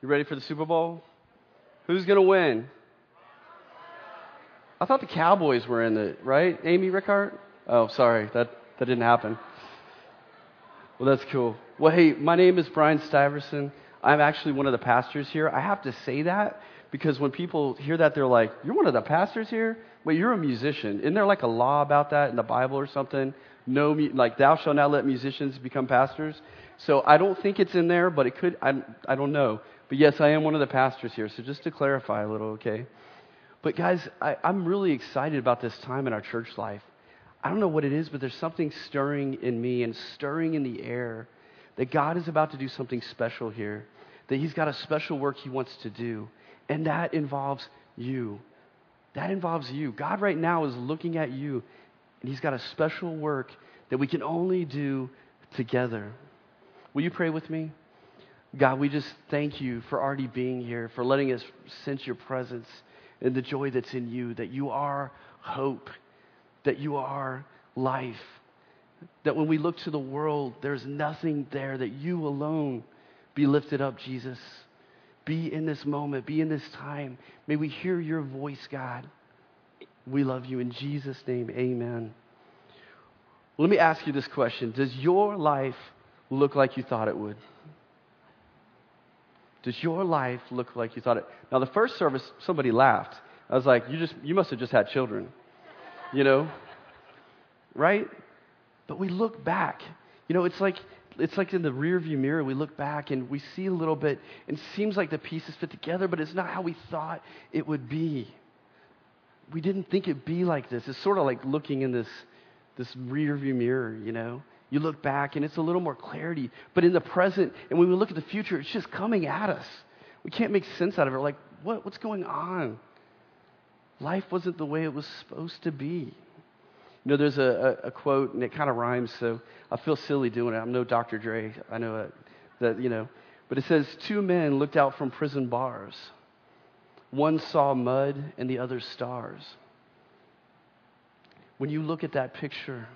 You ready for the Super Bowl? Who's going to win? I thought the Cowboys were in it, right? Amy Rickard? Oh, sorry. That, that didn't happen. Well, that's cool. Well, hey, my name is Brian Stiverson. I'm actually one of the pastors here. I have to say that because when people hear that, they're like, You're one of the pastors here? Wait, you're a musician. Isn't there like a law about that in the Bible or something? No, like, thou shalt not let musicians become pastors. So I don't think it's in there, but it could. I, I don't know. But yes, I am one of the pastors here. So just to clarify a little, okay? But guys, I, I'm really excited about this time in our church life. I don't know what it is, but there's something stirring in me and stirring in the air that God is about to do something special here, that He's got a special work He wants to do. And that involves you. That involves you. God right now is looking at you, and He's got a special work that we can only do together. Will you pray with me? God, we just thank you for already being here, for letting us sense your presence and the joy that's in you, that you are hope, that you are life, that when we look to the world, there's nothing there, that you alone be lifted up, Jesus. Be in this moment, be in this time. May we hear your voice, God. We love you. In Jesus' name, amen. Let me ask you this question Does your life look like you thought it would? Does your life look like you thought it? Now, the first service, somebody laughed. I was like, you just, you must have just had children, you know, right? But we look back. You know, it's like, it's like in the rearview mirror. We look back and we see a little bit, and it seems like the pieces fit together, but it's not how we thought it would be. We didn't think it'd be like this. It's sort of like looking in this, this rearview mirror, you know. You look back and it's a little more clarity. But in the present, and when we look at the future, it's just coming at us. We can't make sense out of it. Like, what, what's going on? Life wasn't the way it was supposed to be. You know, there's a, a, a quote, and it kind of rhymes, so I feel silly doing it. I'm no Dr. Dre. I know that, you know. But it says, Two men looked out from prison bars. One saw mud and the other stars. When you look at that picture,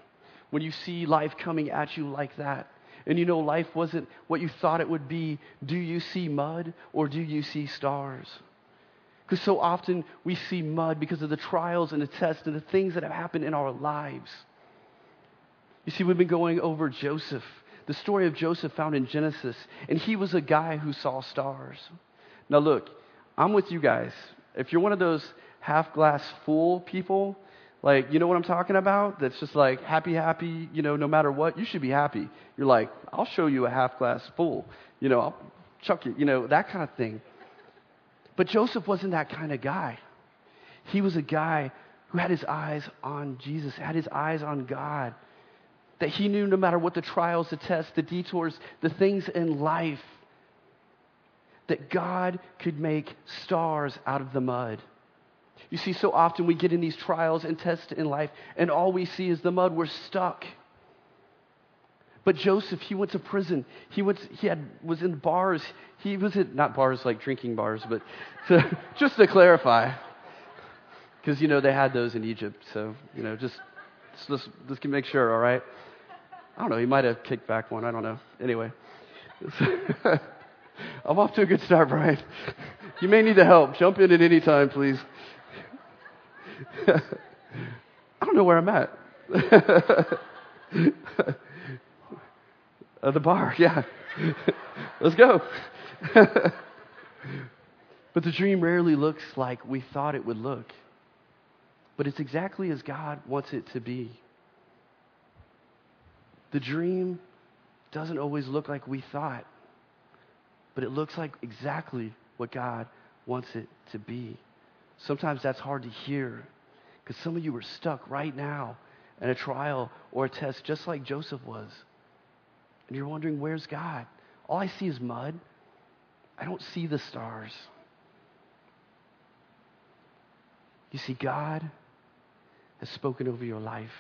when you see life coming at you like that, and you know life wasn't what you thought it would be, do you see mud or do you see stars? Because so often we see mud because of the trials and the tests and the things that have happened in our lives. You see, we've been going over Joseph, the story of Joseph found in Genesis, and he was a guy who saw stars. Now, look, I'm with you guys. If you're one of those half glass full people, like, you know what I'm talking about? That's just like happy, happy, you know, no matter what, you should be happy. You're like, I'll show you a half glass full. You know, I'll chuck you, you know, that kind of thing. But Joseph wasn't that kind of guy. He was a guy who had his eyes on Jesus, had his eyes on God. That he knew no matter what the trials, the tests, the detours, the things in life, that God could make stars out of the mud. You see, so often we get in these trials and tests in life, and all we see is the mud. We're stuck. But Joseph, he went to prison. He, went, he had, was in bars. He was in, not bars like drinking bars, but to, just to clarify. Because, you know, they had those in Egypt. So, you know, just, just let's, let's make sure, all right? I don't know. He might have kicked back one. I don't know. Anyway. I'm off to a good start, Brian. You may need the help. Jump in at any time, please. I don't know where I'm at. the bar, yeah. Let's go. but the dream rarely looks like we thought it would look. But it's exactly as God wants it to be. The dream doesn't always look like we thought, but it looks like exactly what God wants it to be. Sometimes that's hard to hear because some of you are stuck right now in a trial or a test just like Joseph was. And you're wondering, where's God? All I see is mud. I don't see the stars. You see, God has spoken over your life.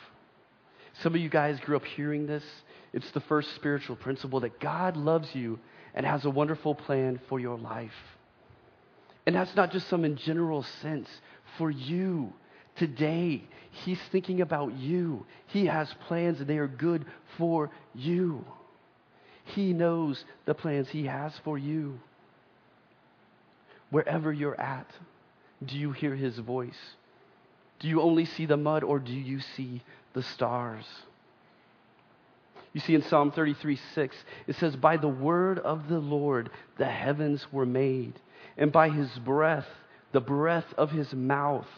Some of you guys grew up hearing this. It's the first spiritual principle that God loves you and has a wonderful plan for your life. And that's not just some in general sense. For you, today, He's thinking about you. He has plans and they are good for you. He knows the plans He has for you. Wherever you're at, do you hear his voice? Do you only see the mud or do you see the stars? You see in Psalm 33 6, it says, By the word of the Lord the heavens were made, and by his breath, the breath of his mouth,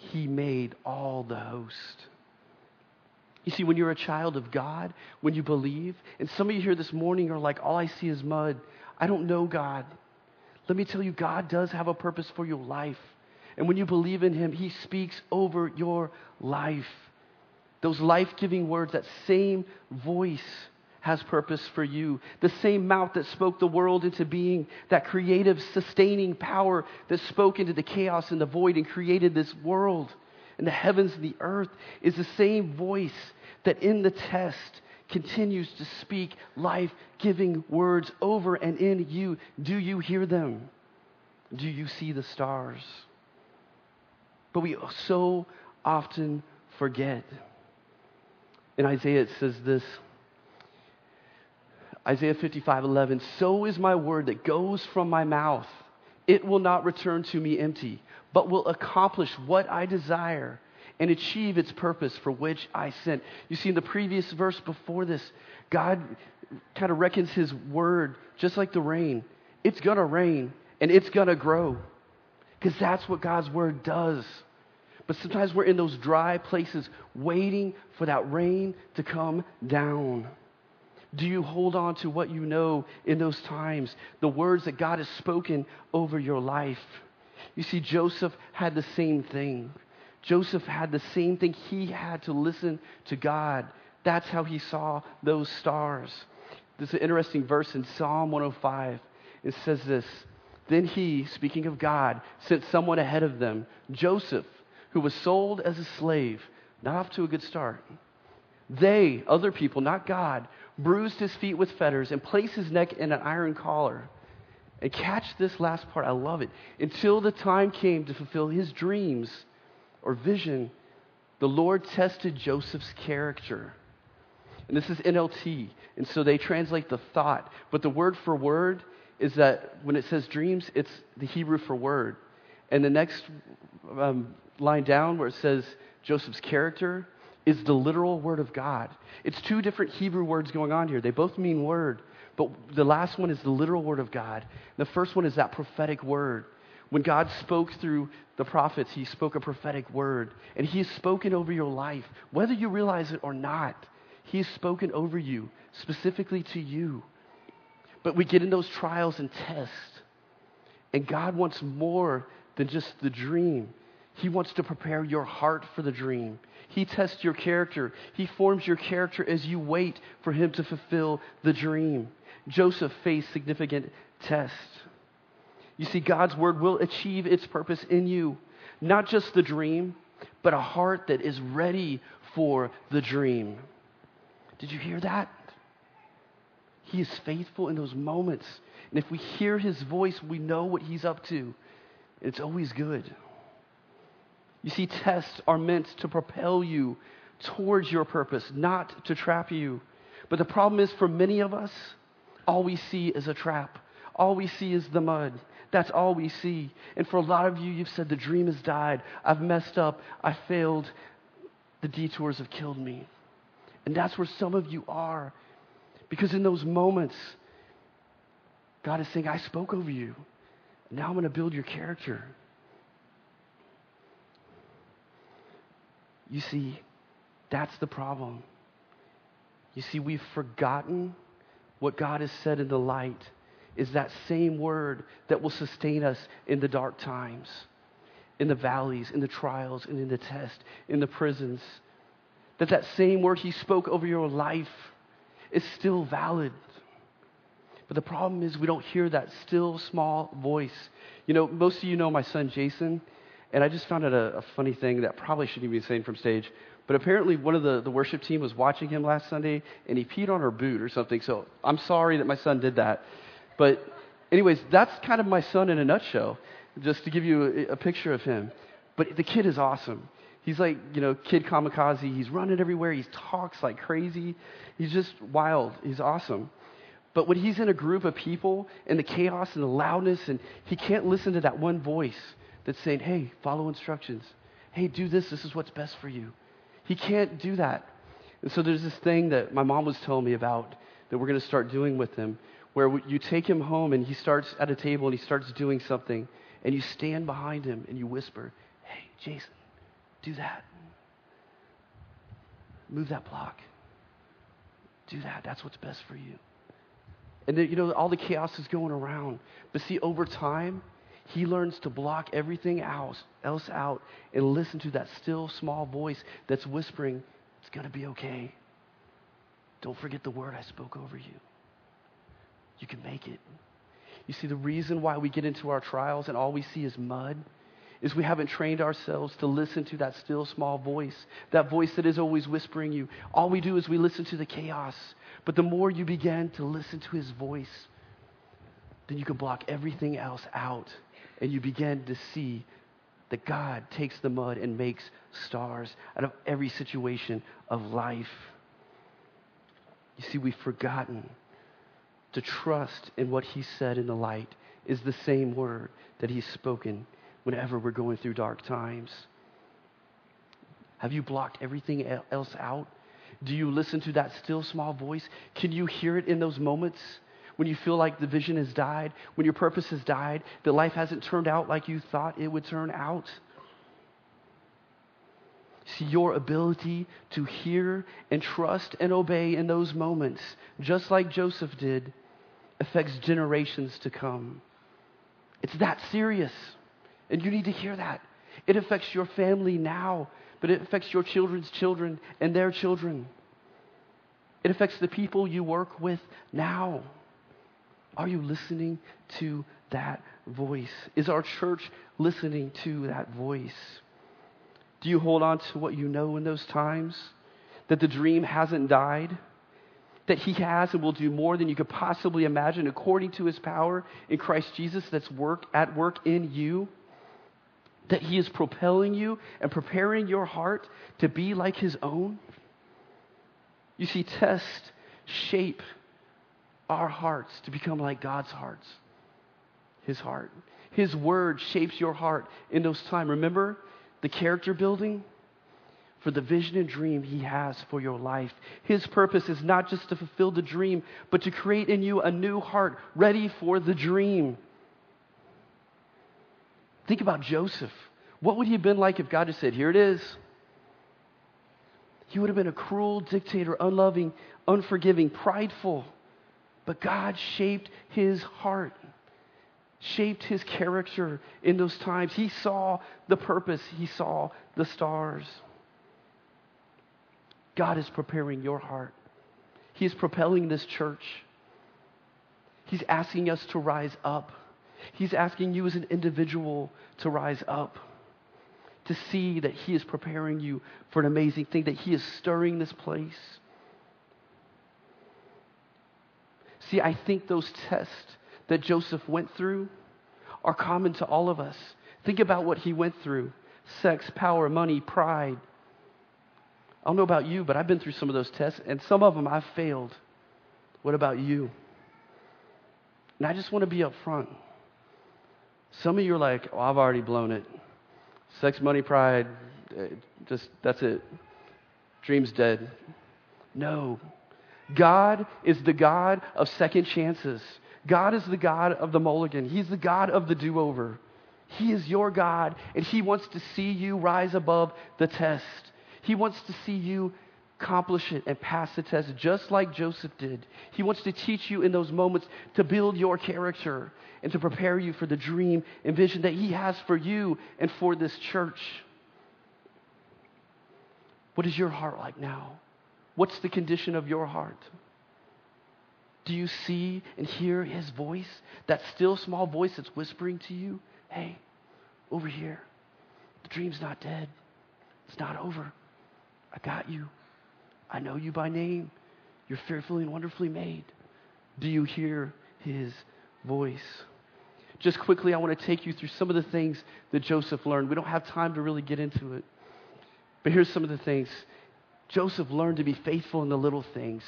he made all the host. You see, when you're a child of God, when you believe, and some of you here this morning are like, All I see is mud. I don't know God. Let me tell you, God does have a purpose for your life. And when you believe in Him, He speaks over your life. Those life giving words, that same voice has purpose for you. The same mouth that spoke the world into being, that creative, sustaining power that spoke into the chaos and the void and created this world and the heavens and the earth, is the same voice that in the test continues to speak life giving words over and in you. Do you hear them? Do you see the stars? But we so often forget. In Isaiah, it says this Isaiah 55 11, so is my word that goes from my mouth. It will not return to me empty, but will accomplish what I desire and achieve its purpose for which I sent. You see, in the previous verse before this, God kind of reckons his word just like the rain. It's going to rain and it's going to grow because that's what God's word does. But sometimes we're in those dry places waiting for that rain to come down. Do you hold on to what you know in those times, the words that God has spoken over your life? You see, Joseph had the same thing. Joseph had the same thing. He had to listen to God. That's how he saw those stars. There's an interesting verse in Psalm 105. It says this Then he, speaking of God, sent someone ahead of them, Joseph who was sold as a slave, not off to a good start. They, other people, not God, bruised his feet with fetters and placed his neck in an iron collar. And catch this last part, I love it. Until the time came to fulfill his dreams or vision, the Lord tested Joseph's character. And this is NLT. And so they translate the thought. But the word for word is that when it says dreams, it's the Hebrew for word. And the next um, line down where it says Joseph's character is the literal word of God. It's two different Hebrew words going on here. They both mean word, but the last one is the literal word of God. The first one is that prophetic word. When God spoke through the prophets, He spoke a prophetic word, and He has spoken over your life, whether you realize it or not. He has spoken over you, specifically to you. But we get in those trials and tests, and God wants more than just the dream. He wants to prepare your heart for the dream. He tests your character. He forms your character as you wait for him to fulfill the dream. Joseph faced significant tests. You see, God's word will achieve its purpose in you. Not just the dream, but a heart that is ready for the dream. Did you hear that? He is faithful in those moments. And if we hear his voice, we know what he's up to. It's always good. You see, tests are meant to propel you towards your purpose, not to trap you. But the problem is, for many of us, all we see is a trap. All we see is the mud. That's all we see. And for a lot of you, you've said, The dream has died. I've messed up. I failed. The detours have killed me. And that's where some of you are. Because in those moments, God is saying, I spoke over you. Now I'm going to build your character. You see, that's the problem. You see, we've forgotten what God has said in the light is that same word that will sustain us in the dark times, in the valleys, in the trials, and in the test, in the prisons. That that same word he spoke over your life is still valid. But the problem is we don't hear that still small voice. You know, most of you know my son Jason. And I just found it a, a funny thing that probably shouldn't even be saying from stage. But apparently, one of the, the worship team was watching him last Sunday, and he peed on her boot or something. So I'm sorry that my son did that. But, anyways, that's kind of my son in a nutshell, just to give you a, a picture of him. But the kid is awesome. He's like, you know, kid kamikaze. He's running everywhere. He talks like crazy. He's just wild. He's awesome. But when he's in a group of people and the chaos and the loudness, and he can't listen to that one voice that's saying, hey, follow instructions. Hey, do this. This is what's best for you. He can't do that. And so there's this thing that my mom was telling me about that we're going to start doing with him, where you take him home and he starts at a table and he starts doing something, and you stand behind him and you whisper, hey, Jason, do that. Move that block. Do that. That's what's best for you. And you know, all the chaos is going around. But see, over time, he learns to block everything else, else out and listen to that still small voice that's whispering, it's going to be okay. Don't forget the word I spoke over you. You can make it. You see, the reason why we get into our trials and all we see is mud is we haven't trained ourselves to listen to that still small voice, that voice that is always whispering you. All we do is we listen to the chaos. But the more you begin to listen to his voice, then you can block everything else out and you begin to see that God takes the mud and makes stars out of every situation of life. You see, we've forgotten to trust in what he said in the light is the same word that he's spoken whenever we're going through dark times? Have you blocked everything else out? Do you listen to that still small voice? Can you hear it in those moments when you feel like the vision has died, when your purpose has died, that life hasn't turned out like you thought it would turn out? See, your ability to hear and trust and obey in those moments, just like Joseph did, affects generations to come. It's that serious. And you need to hear that. It affects your family now, but it affects your children's children and their children. It affects the people you work with now. Are you listening to that voice? Is our church listening to that voice? Do you hold on to what you know in those times? That the dream hasn't died? That He has and will do more than you could possibly imagine according to His power in Christ Jesus that's work at work in you? that He is propelling you and preparing your heart to be like His own? You see, test, shape our hearts to become like God's hearts, His heart. His word shapes your heart in those times. Remember the character building? For the vision and dream He has for your life. His purpose is not just to fulfill the dream, but to create in you a new heart ready for the dream. Think about Joseph. What would he have been like if God just said, Here it is? He would have been a cruel dictator, unloving, unforgiving, prideful. But God shaped his heart, shaped his character in those times. He saw the purpose, he saw the stars. God is preparing your heart, He is propelling this church. He's asking us to rise up. He's asking you as an individual to rise up, to see that He is preparing you for an amazing thing, that He is stirring this place. See, I think those tests that Joseph went through are common to all of us. Think about what he went through sex, power, money, pride. I don't know about you, but I've been through some of those tests, and some of them I've failed. What about you? And I just want to be upfront. Some of you are like, oh, I've already blown it. Sex, money, pride, eh, just that's it. Dream's dead. No. God is the God of second chances. God is the God of the mulligan. He's the God of the do over. He is your God, and He wants to see you rise above the test. He wants to see you accomplish it and pass the test just like Joseph did. He wants to teach you in those moments to build your character and to prepare you for the dream and vision that He has for you and for this church. What is your heart like now? What's the condition of your heart? Do you see and hear His voice? That still small voice that's whispering to you, hey, over here. The dream's not dead. It's not over. I got you. I know you by name. You're fearfully and wonderfully made. Do you hear his voice? Just quickly, I want to take you through some of the things that Joseph learned. We don't have time to really get into it. But here's some of the things. Joseph learned to be faithful in the little things.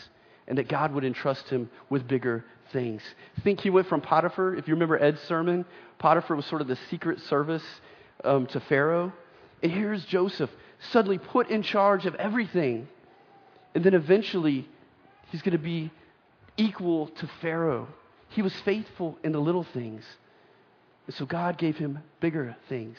and that God would entrust him with bigger things. Think he went from Potiphar, if you remember Ed's sermon, Potiphar was sort of the secret service um, to Pharaoh. And here's Joseph suddenly put in charge of everything. And then eventually, he's going to be equal to Pharaoh. He was faithful in the little things. And so God gave him bigger things.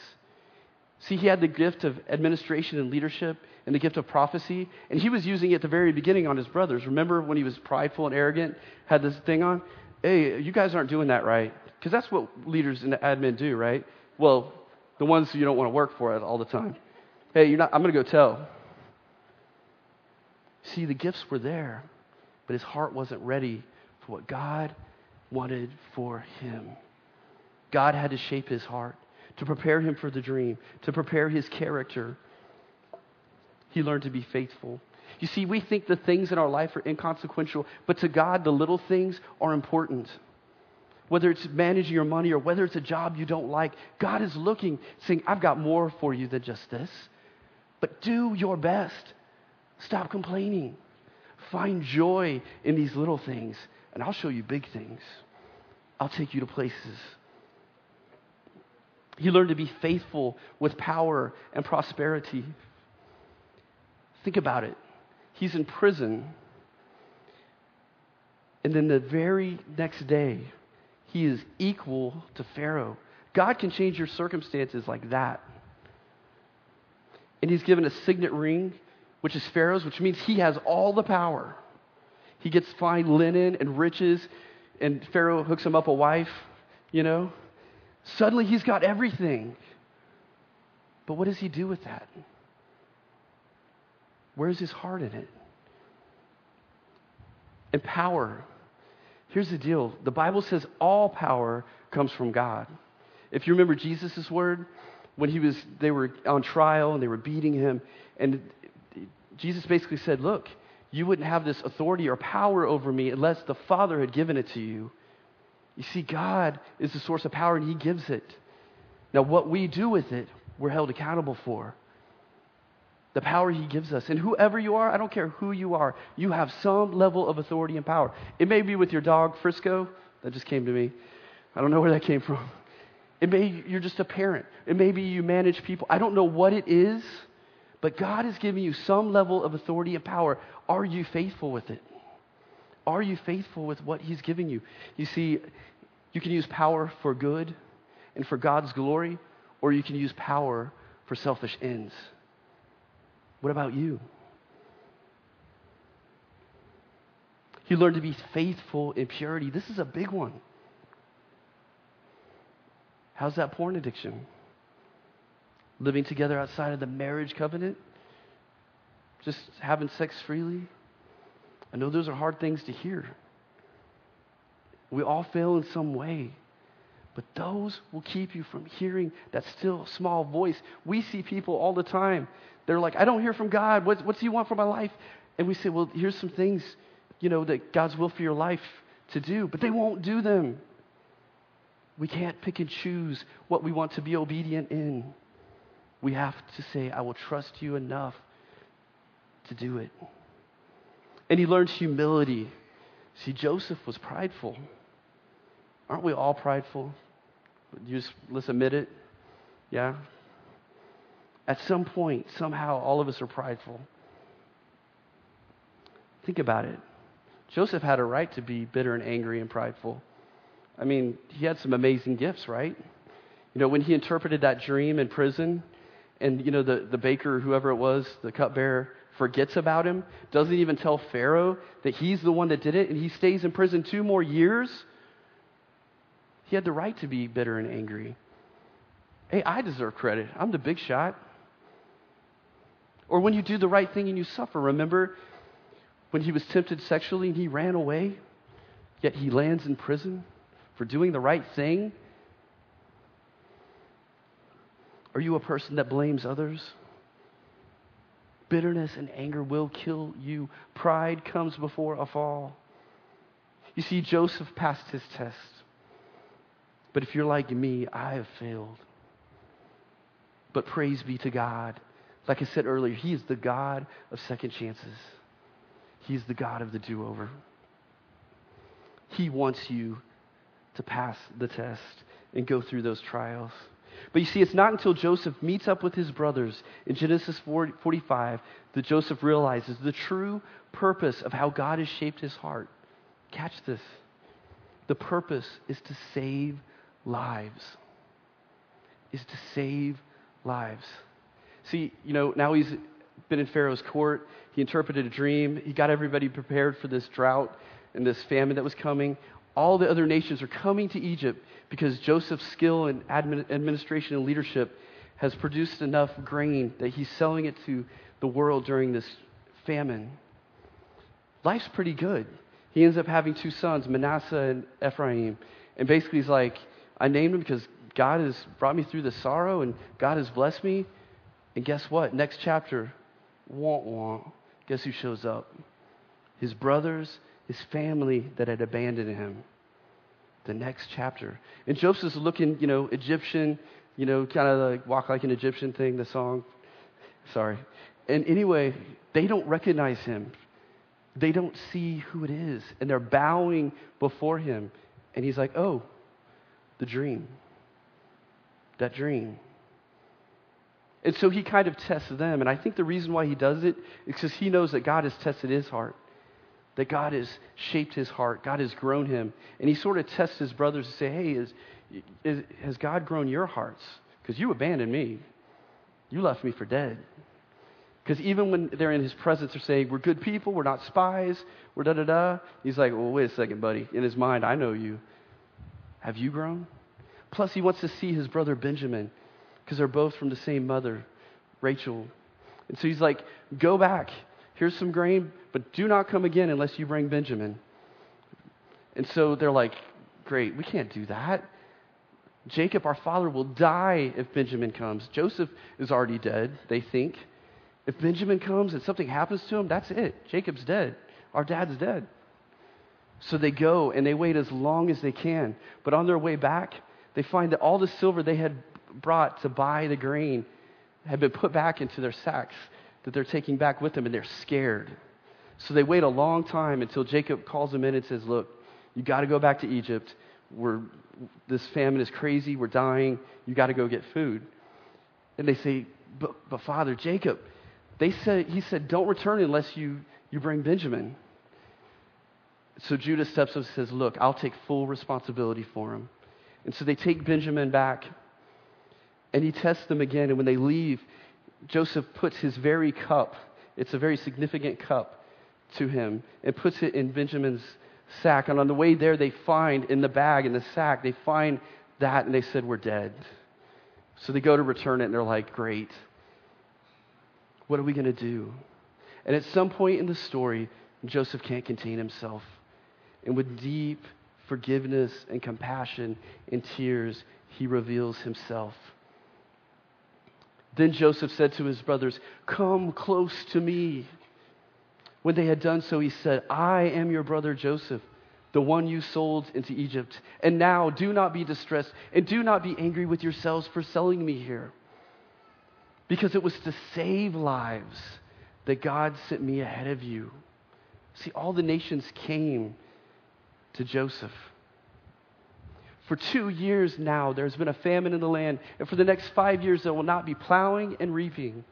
See, he had the gift of administration and leadership and the gift of prophecy, and he was using it at the very beginning on his brothers. Remember when he was prideful and arrogant, had this thing on? Hey, you guys aren't doing that right. Because that's what leaders and admin do, right? Well, the ones you don't want to work for all the time. Hey, you're not, I'm going to go tell. See, the gifts were there, but his heart wasn't ready for what God wanted for him. God had to shape his heart to prepare him for the dream, to prepare his character. He learned to be faithful. You see, we think the things in our life are inconsequential, but to God, the little things are important. Whether it's managing your money or whether it's a job you don't like, God is looking, saying, I've got more for you than just this. But do your best. Stop complaining. Find joy in these little things, and I'll show you big things. I'll take you to places. He learned to be faithful with power and prosperity. Think about it. He's in prison. And then the very next day, he is equal to Pharaoh. God can change your circumstances like that. And he's given a signet ring, which is Pharaoh's, which means he has all the power. He gets fine linen and riches, and Pharaoh hooks him up a wife, you know? Suddenly he's got everything. But what does he do with that? Where's his heart in it? And power. Here's the deal the Bible says all power comes from God. If you remember Jesus' word, when he was, they were on trial and they were beating him, and Jesus basically said, Look, you wouldn't have this authority or power over me unless the Father had given it to you. You see, God is the source of power and He gives it. Now, what we do with it, we're held accountable for. The power He gives us. And whoever you are, I don't care who you are, you have some level of authority and power. It may be with your dog, Frisco. That just came to me. I don't know where that came from. It may you're just a parent. It may be you manage people. I don't know what it is, but God has given you some level of authority and power. Are you faithful with it? Are you faithful with what He's giving you? You see, you can use power for good and for God's glory, or you can use power for selfish ends. What about you? You learn to be faithful in purity. This is a big one. How's that porn addiction? Living together outside of the marriage covenant? Just having sex freely? I know those are hard things to hear. We all fail in some way. But those will keep you from hearing that still small voice. We see people all the time. They're like, I don't hear from God. What, what do you want for my life? And we say, well, here's some things, you know, that God's will for your life to do. But they won't do them. We can't pick and choose what we want to be obedient in. We have to say, I will trust you enough to do it. And he learns humility. See, Joseph was prideful. Aren't we all prideful? You just let's admit it. Yeah? At some point, somehow, all of us are prideful. Think about it. Joseph had a right to be bitter and angry and prideful. I mean, he had some amazing gifts, right? You know, when he interpreted that dream in prison, and, you know, the, the baker, whoever it was, the cupbearer, forgets about him, doesn't even tell Pharaoh that he's the one that did it, and he stays in prison two more years. He had the right to be bitter and angry. Hey, I deserve credit. I'm the big shot. Or when you do the right thing and you suffer. Remember when he was tempted sexually and he ran away, yet he lands in prison for doing the right thing? Are you a person that blames others? Bitterness and anger will kill you. Pride comes before a fall. You see, Joseph passed his test. But if you're like me, I have failed. But praise be to God. Like I said earlier, He is the God of second chances. He's the God of the do over. He wants you to pass the test and go through those trials. But you see, it's not until Joseph meets up with his brothers in Genesis 45 that Joseph realizes the true purpose of how God has shaped his heart. Catch this. The purpose is to save lives. Is to save lives. See, you know, now he's been in Pharaoh's court. He interpreted a dream. He got everybody prepared for this drought and this famine that was coming. All the other nations are coming to Egypt because Joseph's skill in admin, administration and leadership has produced enough grain that he's selling it to the world during this famine. Life's pretty good. He ends up having two sons, Manasseh and Ephraim. And basically, he's like, I named him because God has brought me through the sorrow and God has blessed me. And guess what? Next chapter, wah wah. Guess who shows up? His brothers, his family that had abandoned him. The next chapter. And Joseph's looking, you know, Egyptian, you know, kind of like walk like an Egyptian thing, the song. Sorry. And anyway, they don't recognize him. They don't see who it is. And they're bowing before him. And he's like, oh, the dream. That dream. And so he kind of tests them. And I think the reason why he does it is because he knows that God has tested his heart, that God has shaped his heart, God has grown him. And he sort of tests his brothers to say, hey, is, is, has God grown your hearts? Because you abandoned me, you left me for dead. Because even when they're in his presence, they're saying, We're good people, we're not spies, we're da da da. He's like, Well, wait a second, buddy. In his mind, I know you. Have you grown? Plus, he wants to see his brother Benjamin because they're both from the same mother, Rachel. And so he's like, Go back. Here's some grain, but do not come again unless you bring Benjamin. And so they're like, Great, we can't do that. Jacob, our father, will die if Benjamin comes. Joseph is already dead, they think. If Benjamin comes and something happens to him, that's it. Jacob's dead. Our dad's dead. So they go and they wait as long as they can. But on their way back, they find that all the silver they had brought to buy the grain had been put back into their sacks that they're taking back with them, and they're scared. So they wait a long time until Jacob calls them in and says, Look, you got to go back to Egypt. We're, this famine is crazy. We're dying. You got to go get food. And they say, but, but Father, Jacob, they said, he said, Don't return unless you, you bring Benjamin. So Judah steps up and says, Look, I'll take full responsibility for him. And so they take Benjamin back, and he tests them again. And when they leave, Joseph puts his very cup, it's a very significant cup, to him, and puts it in Benjamin's sack. And on the way there, they find in the bag, in the sack, they find that, and they said, We're dead. So they go to return it, and they're like, Great. What are we going to do? And at some point in the story, Joseph can't contain himself. And with deep forgiveness and compassion and tears, he reveals himself. Then Joseph said to his brothers, Come close to me. When they had done so, he said, I am your brother Joseph, the one you sold into Egypt. And now do not be distressed and do not be angry with yourselves for selling me here because it was to save lives that God sent me ahead of you. See, all the nations came to Joseph. For two years now, there's been a famine in the land, and for the next five years, there will not be plowing and reaping.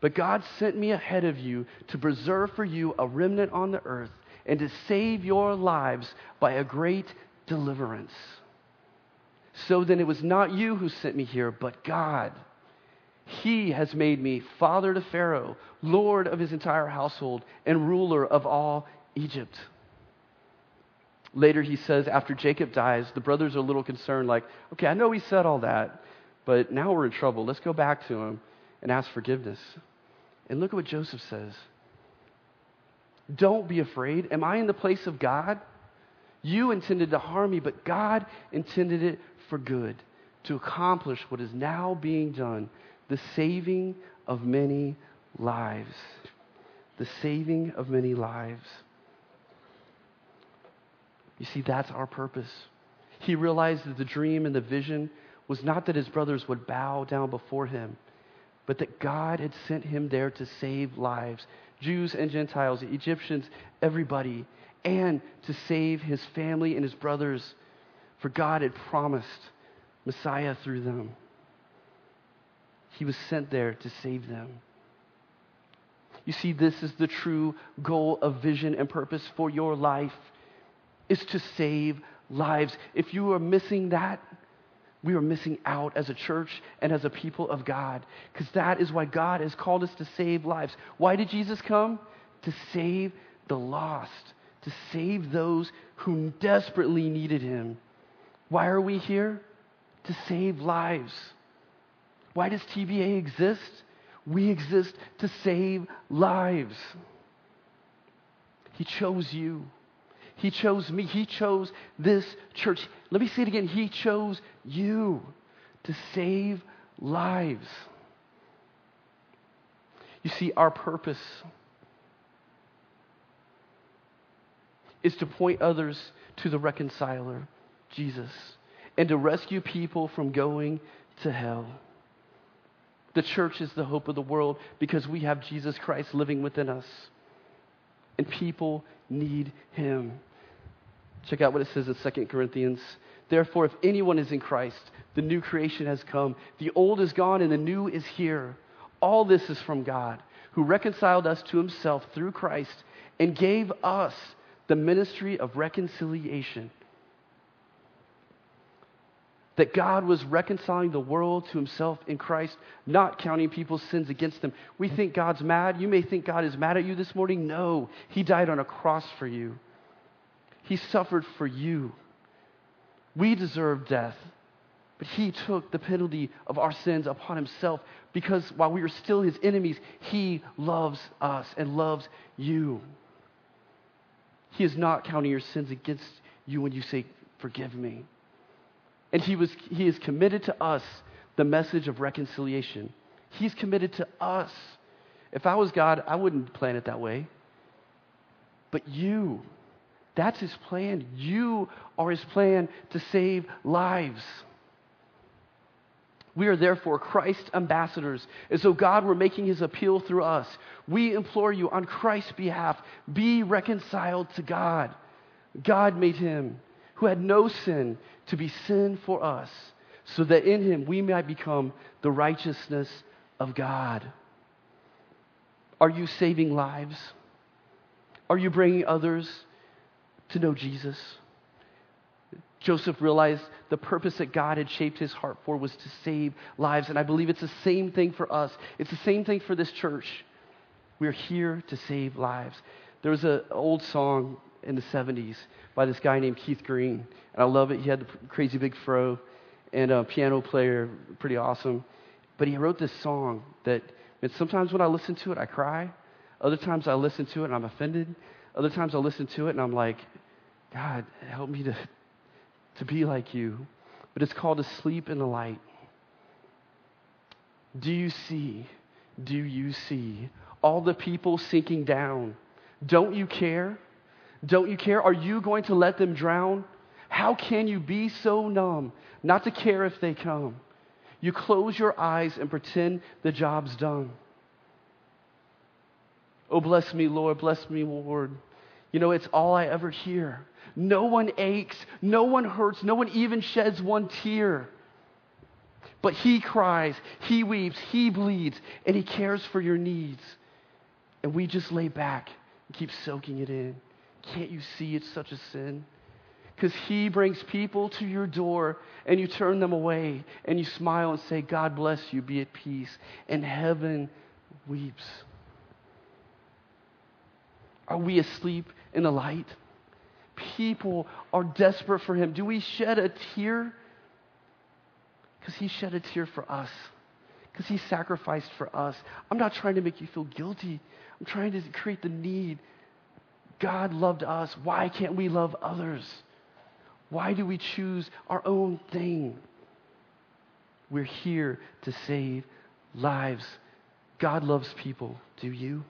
But God sent me ahead of you to preserve for you a remnant on the earth and to save your lives by a great deliverance. So then, it was not you who sent me here, but God. He has made me father to Pharaoh, lord of his entire household, and ruler of all Egypt. Later, he says, after Jacob dies, the brothers are a little concerned, like, okay, I know he said all that, but now we're in trouble. Let's go back to him and ask forgiveness. And look at what Joseph says Don't be afraid. Am I in the place of God? You intended to harm me, but God intended it for good, to accomplish what is now being done the saving of many lives. The saving of many lives. You see, that's our purpose. He realized that the dream and the vision was not that his brothers would bow down before him, but that God had sent him there to save lives, Jews and Gentiles, Egyptians, everybody, and to save his family and his brothers, for God had promised Messiah through them. He was sent there to save them. You see, this is the true goal of vision and purpose for your life is to save lives. If you are missing that, we are missing out as a church and as a people of God. Because that is why God has called us to save lives. Why did Jesus come? To save the lost, to save those who desperately needed him. Why are we here? To save lives. Why does TBA exist? We exist to save lives. He chose you. He chose me. He chose this church. Let me say it again. He chose you to save lives. You see, our purpose is to point others to the reconciler, Jesus, and to rescue people from going to hell. The church is the hope of the world because we have Jesus Christ living within us. And people need him. Check out what it says in 2 Corinthians. Therefore, if anyone is in Christ, the new creation has come. The old is gone and the new is here. All this is from God, who reconciled us to himself through Christ and gave us the ministry of reconciliation that God was reconciling the world to himself in Christ, not counting people's sins against them. We think God's mad. You may think God is mad at you this morning. No, he died on a cross for you. He suffered for you. We deserve death, but he took the penalty of our sins upon himself because while we were still his enemies, he loves us and loves you. He is not counting your sins against you when you say, Forgive me. And he, was, he is committed to us the message of reconciliation. He's committed to us. If I was God, I wouldn't plan it that way. But you, that's his plan. You are his plan to save lives. We are therefore Christ's ambassadors, as though God were making his appeal through us. We implore you on Christ's behalf be reconciled to God. God made him who had no sin to be sin for us, so that in him we might become the righteousness of God. Are you saving lives? Are you bringing others to know Jesus? Joseph realized the purpose that God had shaped his heart for was to save lives. And I believe it's the same thing for us. It's the same thing for this church. We're here to save lives. There was an old song in the 70s by this guy named Keith Green. And I love it. He had the crazy big fro and a piano player, pretty awesome. But he wrote this song that and sometimes when I listen to it, I cry. Other times I listen to it and I'm offended. Other times I listen to it and I'm like, God, help me to, to be like you. But it's called Asleep in the Light. Do you see? Do you see all the people sinking down? Don't you care? Don't you care? Are you going to let them drown? How can you be so numb not to care if they come? You close your eyes and pretend the job's done. Oh, bless me, Lord, bless me, Lord. You know, it's all I ever hear. No one aches, no one hurts, no one even sheds one tear. But He cries, He weeps, He bleeds, and He cares for your needs. And we just lay back and keep soaking it in. Can't you see it's such a sin? Because He brings people to your door and you turn them away and you smile and say, God bless you, be at peace. And heaven weeps. Are we asleep in the light? People are desperate for Him. Do we shed a tear? Because He shed a tear for us. Because He sacrificed for us. I'm not trying to make you feel guilty. I'm trying to create the need God loved us. Why can't we love others? Why do we choose our own thing? We're here to save lives. God loves people. Do you?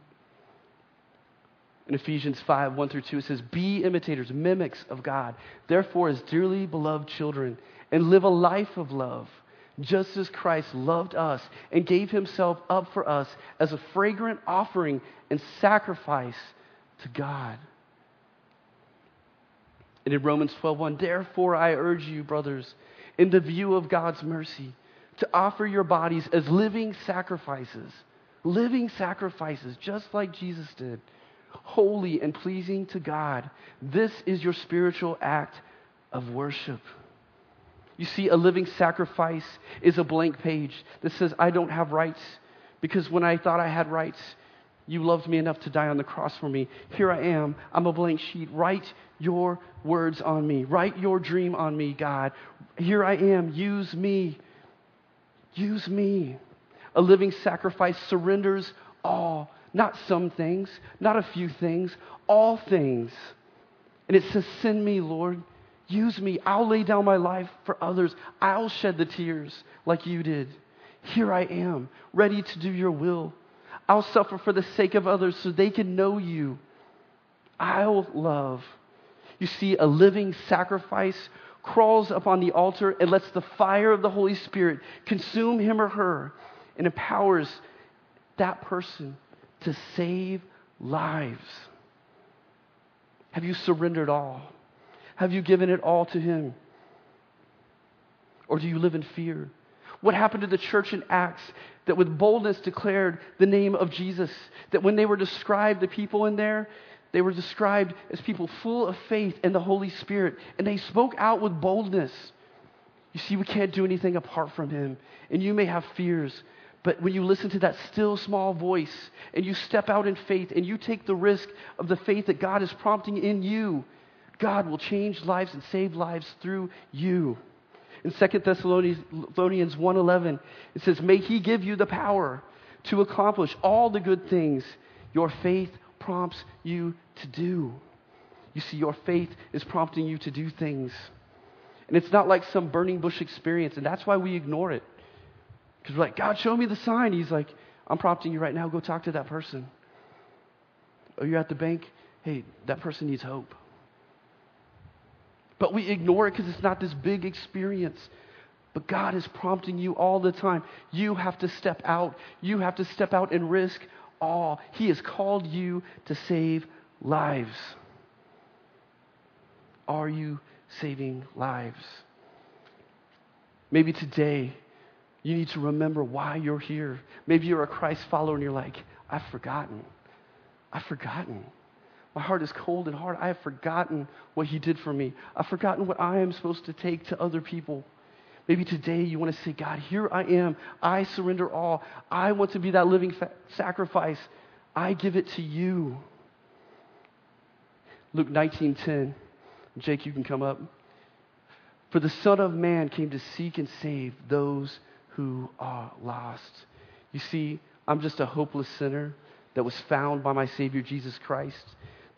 In Ephesians 5 1 through 2, it says, Be imitators, mimics of God, therefore, as dearly beloved children, and live a life of love, just as Christ loved us and gave himself up for us as a fragrant offering and sacrifice to God. And in Romans 12:1, therefore I urge you, brothers, in the view of God's mercy, to offer your bodies as living sacrifices, living sacrifices, just like Jesus did, holy and pleasing to God. This is your spiritual act of worship. You see, a living sacrifice is a blank page that says, I don't have rights because when I thought I had rights, you loved me enough to die on the cross for me. Here I am. I'm a blank sheet. Write your words on me. Write your dream on me, God. Here I am. Use me. Use me. A living sacrifice surrenders all, not some things, not a few things, all things. And it says, Send me, Lord. Use me. I'll lay down my life for others. I'll shed the tears like you did. Here I am, ready to do your will. I'll suffer for the sake of others so they can know you. I'll love. You see, a living sacrifice crawls upon the altar and lets the fire of the Holy Spirit consume him or her and empowers that person to save lives. Have you surrendered all? Have you given it all to Him? Or do you live in fear? What happened to the church in Acts that with boldness declared the name of Jesus? That when they were described, the people in there, they were described as people full of faith and the Holy Spirit, and they spoke out with boldness. You see, we can't do anything apart from Him, and you may have fears, but when you listen to that still small voice and you step out in faith and you take the risk of the faith that God is prompting in you, God will change lives and save lives through you. In 2 Thessalonians 1:11, it says, "May he give you the power to accomplish all the good things your faith prompts you to do." You see, your faith is prompting you to do things. And it's not like some burning bush experience, and that's why we ignore it. Because we're like, God, show me the sign. He's like, I'm prompting you right now. Go talk to that person. Oh, you're at the bank? Hey, that person needs hope. But we ignore it because it's not this big experience. But God is prompting you all the time. You have to step out. You have to step out and risk all. He has called you to save lives. Are you saving lives? Maybe today you need to remember why you're here. Maybe you're a Christ follower and you're like, I've forgotten. I've forgotten. My heart is cold and hard. I have forgotten what He did for me. I've forgotten what I am supposed to take to other people. Maybe today you want to say, God, here I am. I surrender all. I want to be that living fa- sacrifice. I give it to you. Luke 19:10. Jake, you can come up. For the Son of Man came to seek and save those who are lost. You see, I'm just a hopeless sinner that was found by my Savior Jesus Christ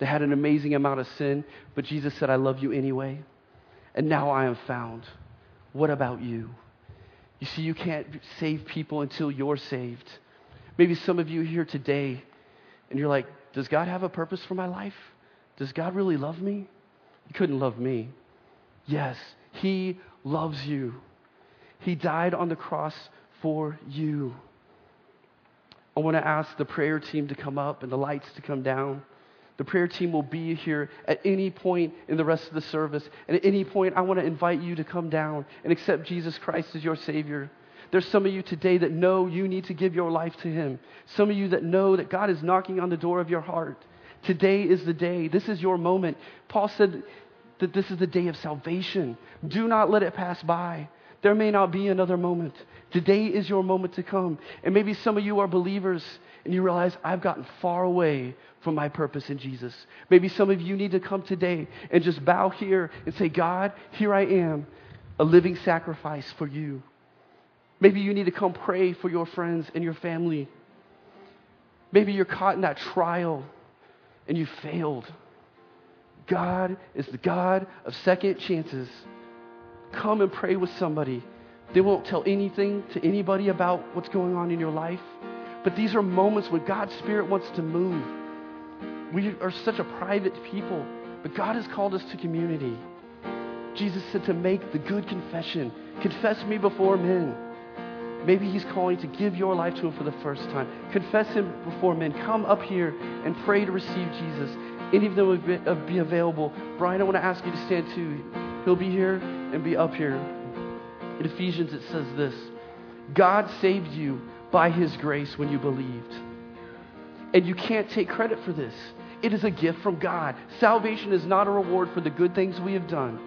that had an amazing amount of sin, but Jesus said, I love you anyway. And now I am found. What about you? You see, you can't save people until you're saved. Maybe some of you here today, and you're like, Does God have a purpose for my life? Does God really love me? He couldn't love me. Yes, He loves you. He died on the cross for you. I want to ask the prayer team to come up and the lights to come down. The prayer team will be here at any point in the rest of the service. And at any point, I want to invite you to come down and accept Jesus Christ as your Savior. There's some of you today that know you need to give your life to Him. Some of you that know that God is knocking on the door of your heart. Today is the day. This is your moment. Paul said that this is the day of salvation. Do not let it pass by. There may not be another moment. Today is your moment to come. And maybe some of you are believers and you realize, I've gotten far away from my purpose in Jesus. Maybe some of you need to come today and just bow here and say, God, here I am, a living sacrifice for you. Maybe you need to come pray for your friends and your family. Maybe you're caught in that trial and you failed. God is the God of second chances. Come and pray with somebody. They won't tell anything to anybody about what's going on in your life. But these are moments when God's Spirit wants to move. We are such a private people, but God has called us to community. Jesus said to make the good confession. Confess me before men. Maybe he's calling to give your life to him for the first time. Confess him before men. Come up here and pray to receive Jesus. Any of them would be, uh, be available. Brian, I want to ask you to stand too. He'll be here and be up here. In Ephesians, it says this God saved you by his grace when you believed. And you can't take credit for this. It is a gift from God. Salvation is not a reward for the good things we have done,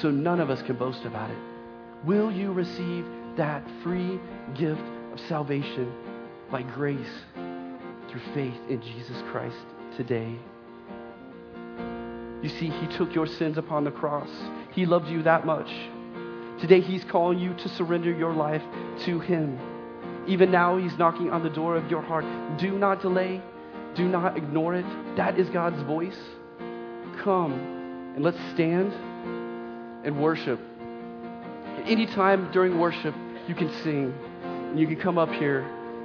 so none of us can boast about it. Will you receive that free gift of salvation by grace through faith in Jesus Christ today? You see, He took your sins upon the cross. He loved you that much. Today, He's calling you to surrender your life to Him. Even now, He's knocking on the door of your heart. Do not delay. Do not ignore it. That is God's voice. Come and let's stand and worship. Anytime during worship, you can sing and you can come up here.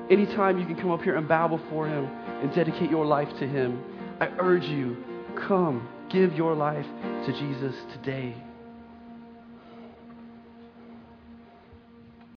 Anytime you can come up here and bow before Him and dedicate your life to Him. I urge you, come, give your life to Jesus today.